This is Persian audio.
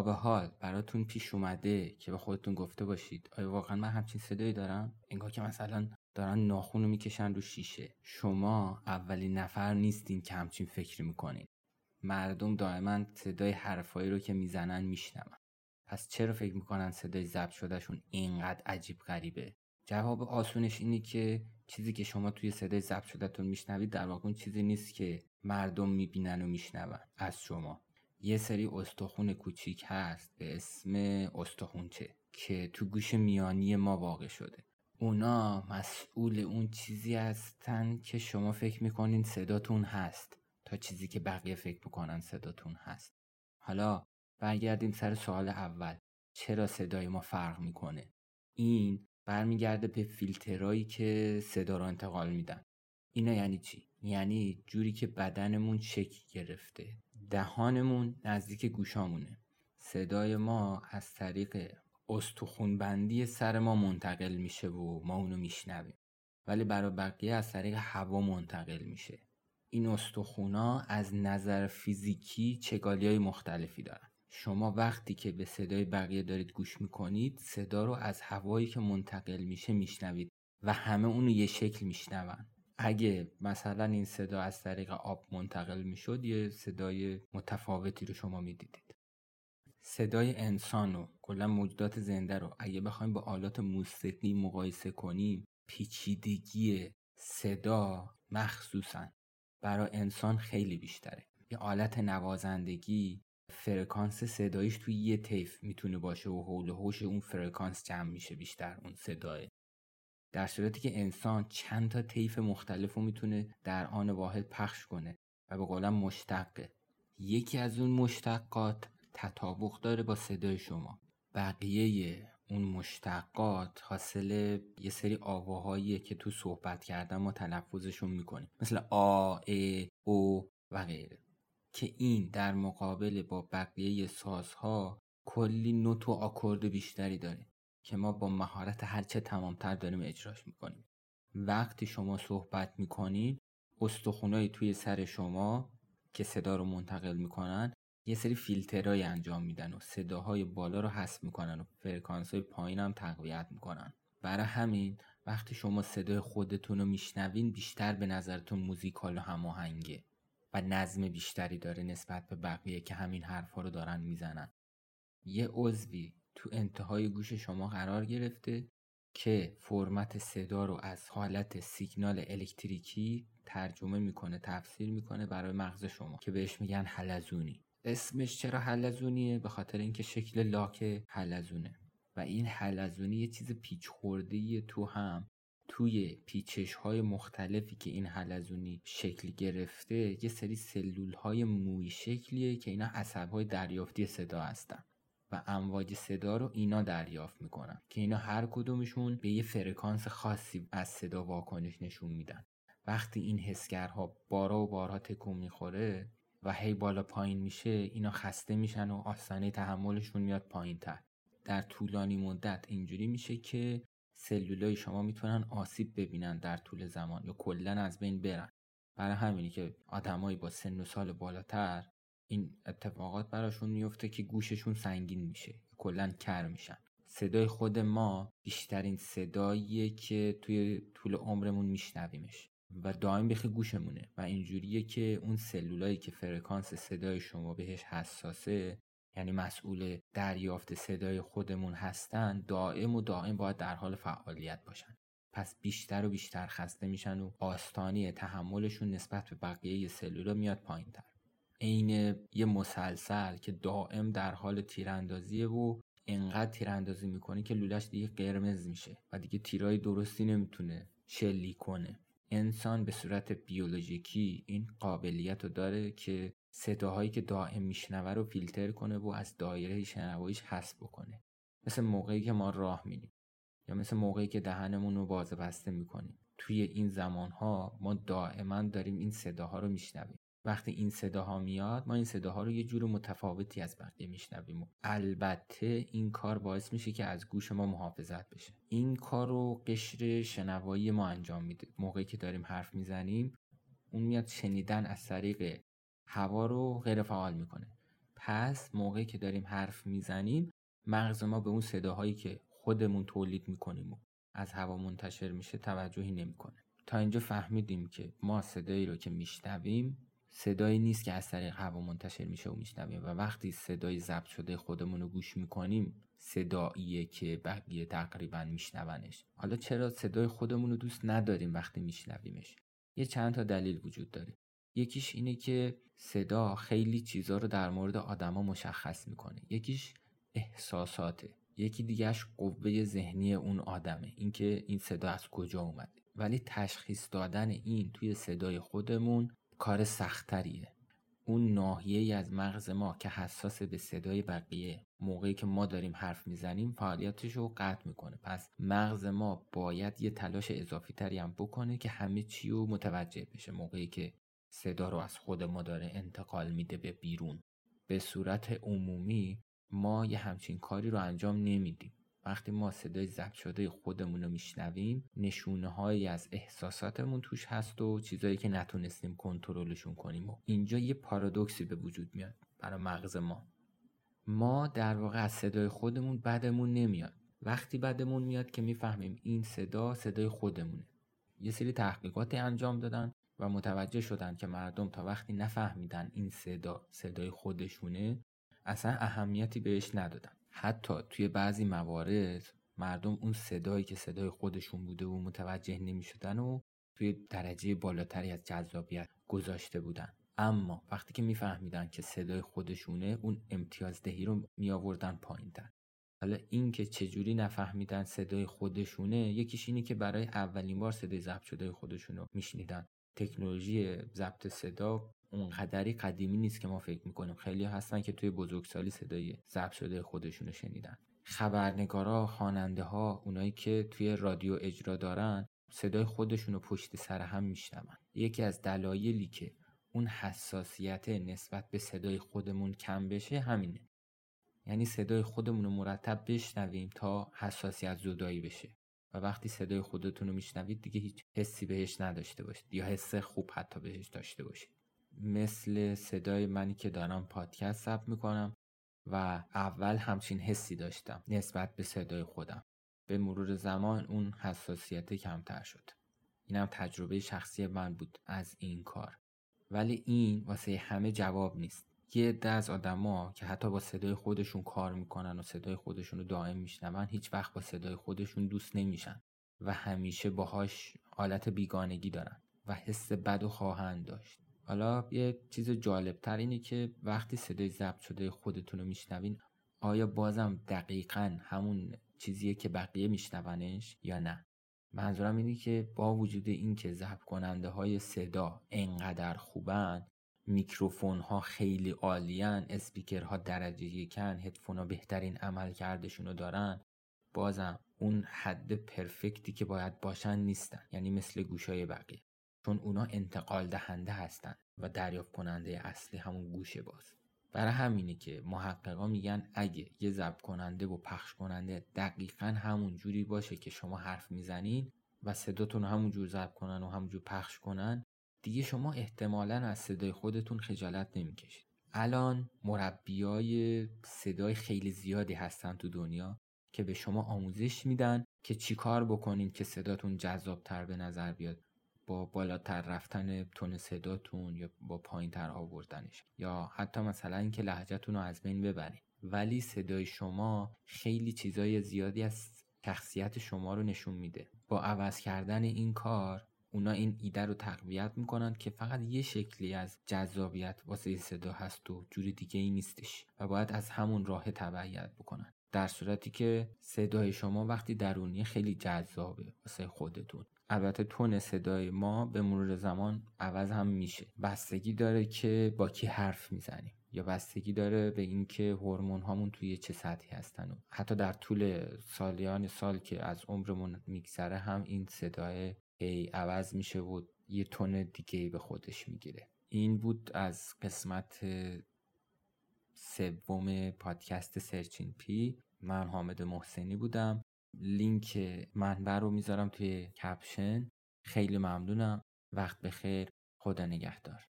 به حال براتون پیش اومده که به خودتون گفته باشید آیا واقعا من همچین صدایی دارم؟ انگار که مثلا دارن ناخون رو می‌کشن رو شیشه. شما اولین نفر نیستین که همچین فکری می‌کنین. مردم دائما صدای حرفایی رو که می‌زنن میشنون. پس چرا فکر می‌کنن صدای ضبط شدهشون اینقدر عجیب غریبه؟ جواب آسونش اینه که چیزی که شما توی صدای ضبط شدهتون میشنوید در واقع چیزی نیست که مردم می‌بینن و میشنون از شما. یه سری استخون کوچیک هست به اسم استخونچه که تو گوش میانی ما واقع شده. اونا مسئول اون چیزی هستن که شما فکر می‌کنین صداتون هست تا چیزی که بقیه فکر می‌کنن صداتون هست. حالا برگردیم سر سوال اول. چرا صدای ما فرق می‌کنه؟ این برمیگرده به فیلترهایی که صدا رو انتقال میدن. اینا یعنی چی؟ یعنی جوری که بدنمون شکل گرفته. دهانمون نزدیک گوشامونه. صدای ما از طریق استخونبندی سر ما منتقل میشه و ما اونو میشنویم. ولی برای بقیه از طریق هوا منتقل میشه. این استخونا از نظر فیزیکی چگالی های مختلفی دارن. شما وقتی که به صدای بقیه دارید گوش می‌کنید صدا رو از هوایی که منتقل میشه میشنوید و همه اونو یه شکل میشنون. اگه مثلا این صدا از طریق آب منتقل می‌شد یه صدای متفاوتی رو شما می‌دیدید. صدای انسان و کلا موجودات زنده رو اگه بخوایم با آلات موسیقی مقایسه کنیم پیچیدگی صدا مخصوصا برای انسان خیلی بیشتره. یه آلت نوازندگی فرکانس صدایش توی یه طیف می‌تونه باشه و حول و حوش اون فرکانس جمع میشه بیشتر اون صداه در صورتی که انسان چند تا طیف مختلف رو می‌تونه در آن واحد پخش کنه و به قولم مشتقه یکی از اون مشتقات تطابق داره با صدای شما. بقیه اون مشتقات حاصل یه سری آواهاییه که تو صحبت کردن ما تلفظشون می‌کنیم. مثل آ، ا، او و غیره. که این در مقابل با بقیه سازها کلی نوت و آکورد بیشتری داره. که ما با مهارت هرچه تمامتر داریم اجراش می‌کنیم. وقتی شما صحبت می‌کنین استخونایی توی سر شما که صدا رو منتقل می‌کنن یه سری فیلترهایی انجام میدن و صداهای بالا رو حذف می‌کنن و فرکانس های پایین هم تقویت می‌کنن. برای همین وقتی شما صدای خودتون رو میشنوین بیشتر به نظرتون موزیکال و هماهنگه و نظم بیشتری داره نسبت به بقیه که همین حرفا رو دارن می‌زنن. یه عضوی تو انتهای گوش شما قرار گرفته که فرمت صدا رو از حالت سیگنال الکتریکی ترجمه می‌کنه تفسیر می‌کنه برای مغز شما که بهش میگن حلزونی. اسمش چرا حلزونیه؟ به خاطر اینکه شکل لاک حلزونه. و این حلزونی یه چیز پیچ خورده تو هم. توی پیچش های مختلفی که این حلزونی شکل گرفته یه سری سلول های موی شکلیه که اینا عصب های دریافتی صدا هستن. و امواج صدا رو اینا دریافت می‌کنن که اینا هر کدومشون به یه فرکانس خاصی از صدا واکنش نشون میدن. وقتی این حسگرها بارا و بارها تکون می‌خوره و هی بالا پایین میشه اینا خسته میشن و آستانه تحملشون میاد پایین تر در طولانی مدت اینجوری میشه که سلولای شما می‌تونن آسیب ببینن در طول زمان یا کلا از بین برن. برای همینی که آدمایی با سن و سال بالاتر این اتفاقات براشون میفته که گوششون سنگین میشه. کلا کر میشن. صدای خود ما بیشترین صداییه که توی طول عمرمون میشنویمش. و دائم بخی گوشمونه. و اینجوریه که اون سلولایی که فرکانس صدای شما بهش حساسه یعنی مسئول دریافت صدای خودمون هستن دائم و دائم باید در حال فعالیت باشن. پس بیشتر و بیشتر خسته میشن و آستانی تحملشون نسبت به بقیه سلولا میاد پایین تر عین یه مسلسل که دائم در حال تیراندازیه و انقدر تیراندازی می‌کنه که لولش دیگه قرمز میشه و دیگه تیرای درستی نمی‌تونه شلیک کنه. انسان به صورت بیولوژیکی این قابلیت رو داره که صداهایی که دائم میشنوه رو فیلتر کنه و از دایره شنواییش حذف بکنه. مثل موقعی که ما راه میریم یا مثل موقعی که دهنمون رو باز بسته می‌کنیم. توی این زمانها ما دائما داریم این صداها رو میشنویم. وقتی این صداها میاد ما این صداها رو یه جور متفاوتی از بقیه میشنویم و البته این کار باعث میشه که از گوش ما محافظت بشه. این کار رو قشر شنوایی ما انجام میده. موقعی که داریم حرف می‌زنیم اون میاد شنیدن از طریق هوا رو غیر فعال می‌کنه. پس موقعی که داریم حرف می‌زنیم مغز ما به اون صداهایی که خودمون تولید می‌کنیم و از هوا منتشر میشه توجهی نمی‌کنه. تا اینجا فهمیدیم که ما صدایی رو که میشنویم صدایی نیست که از طریق هوا منتشر میشه و میشنویم. و وقتی صدای ضبط شده خودمون رو گوش می‌کنیم صداییه که بقیه تقریبا میشنونش. حالا چرا صدای خودمون رو دوست نداریم وقتی میشنویمش؟ یه چند تا دلیل وجود داره. یکیش اینه که صدا خیلی چیزا رو در مورد آدما مشخص می‌کنه. یکیش احساساته. یکی دیگهش قوه ذهنی اون آدمه. اینکه این صدا از کجا اومده. ولی تشخیص دادن این توی صدای خودمون کار سختریه اون ناحیه از مغز ما که حساس به صدای بقیه موقعی که ما داریم حرف می‌زنیم فعالیتش رو قطع می‌کنه. پس مغز ما باید یه تلاش اضافی تری هم بکنه که همه چی رو متوجه بشه. موقعی که صدا رو از خود ما داره انتقال میده به بیرون. به صورت عمومی ما یه همچین کاری رو انجام نمیدیم. وقتی ما صدای ضبط شده خودمون رو میشنویم نشونه هایی از احساساتمون توش هست و چیزایی که نتونستیم کنترلشون کنیم و اینجا یه پارادوکسی به وجود میاد برای مغز ما. ما در واقع از صدای خودمون بدمون نمیاد. وقتی بدمون میاد که می‌فهمیم این صدا صدای خودمونه. یه سری تحقیقاتی انجام دادن و متوجه شدن که مردم تا وقتی نفهمیدن این صدا صدای خودشونه اصلا اهمیتی بهش ندادن. حتی توی بعضی موارد مردم اون صدایی که صدای خودشون بوده و متوجه نمی شدن و توی درجه بالاتری از جذابیت گذاشته بودن. اما وقتی که میفهمیدن که صدای خودشونه اون امتیازدهی رو می آوردن پایین حالا این که چجوری نفهمیدن صدای خودشونه یکیش اینه که برای اولین بار صدای ضبط شده خودشون رو میشنیدن. تکنولوژی ضبط صدا اونقدری قدیمی نیست که ما فکر می‌کنیم. خیلی هستن که توی بزرگسالی صدای ضبط شده خودشونو شنیدن. خبرنگارا خواننده ها اونایی که توی رادیو اجرا دارن صدای خودشونو پشت سر هم میشنون. یکی از دلایلی که اون حساسیت نسبت به صدای خودمون کم بشه همینه. یعنی صدای خودمون رو مرتب بشنویم تا حساسیت زدایی بشه. و وقتی صدای خودتون رو میشنوید دیگه هیچ حسی بهش نداشته باشید یا حس خوب حتی بهش داشته باشید. مثل صدای منی که دارم پادکست ثبت می‌کنم و اول همچین حسی داشتم نسبت به صدای خودم. به مرور زمان اون حساسیت کمتر شد. اینم تجربه شخصی من بود از این کار. ولی این واسه همه جواب نیست. یه عده از آدما که حتی با صدای خودشون کار می‌کنن و صدای خودشون رو دائم میشنون هیچ وقت با صدای خودشون دوست نمیشن و همیشه باهاش حالت بیگانگی دارن و حس بد و خواهند داشت. حالا یه چیز جالبتر اینه که وقتی صدای ضبط شده خودتون رو میشنوین آیا بازم دقیقا همون چیزیه که بقیه میشنونش یا نه؟ منظورم اینه که با وجود اینکه ضبط کننده های صدا انقدر خوبن میکروفون ها خیلی عالیان اسپیکرها درجه یکن هدفون ها بهترین عمل کردشون رو دارن بازم اون حد پرفکتی که باید باشن نیستن یعنی مثل گوشای بقیه. چون اونا انتقال دهنده هستن و دریافت کننده اصلی همون گوشه باز. برای همینه که محققا میگن اگه یه ضبط کننده و پخش کننده دقیقا همون جوری باشه که شما حرف می‌زنین و صداتون همون جور ضبط کنن و همون جور پخش کنن دیگه شما احتمالا از صدای خودتون خجالت نمی‌کشید. الان مربیای صدای خیلی زیادی هستن تو دنیا که به شما آموزش میدن که چیکار بکنین که صداتون جذابتر به نظر بیاد. با بالاتر رفتن تون صداتون یا با پایین تر آوردنش یا حتی مثلا اینکه لحجتون رو از بین ببرین. ولی صدای شما خیلی چیزای زیادی از شخصیت شما رو نشون میده. با عوض کردن این کار اونا این ایده رو تقویت می‌کنن که فقط یه شکلی از جذابیت واسه صدا هست و جور دیگه ای نیستش و باید از همون راه تبعیت بکنن. در صورتی که صدای شما وقتی درونی خیلی جذابه واسه خودتون. البته تون صدای ما به مرور زمان عوض هم میشه. بستگی داره که با کی حرف می‌زنیم یا بستگی داره به اینکه هورمون هامون توی چه سطحی هستن و حتی در طول سالیان سال که از عمرمون میگذره هم این صدای هی عوض میشه و یه تون دیگه به خودش می‌گیره. این بود از قسمت سوم پادکست سرچین پی من حامد محسنی بودم. لینک منبع رو می‌ذارم توی کپشن خیلی ممنونم. وقت بخیر. خدا نگهدار.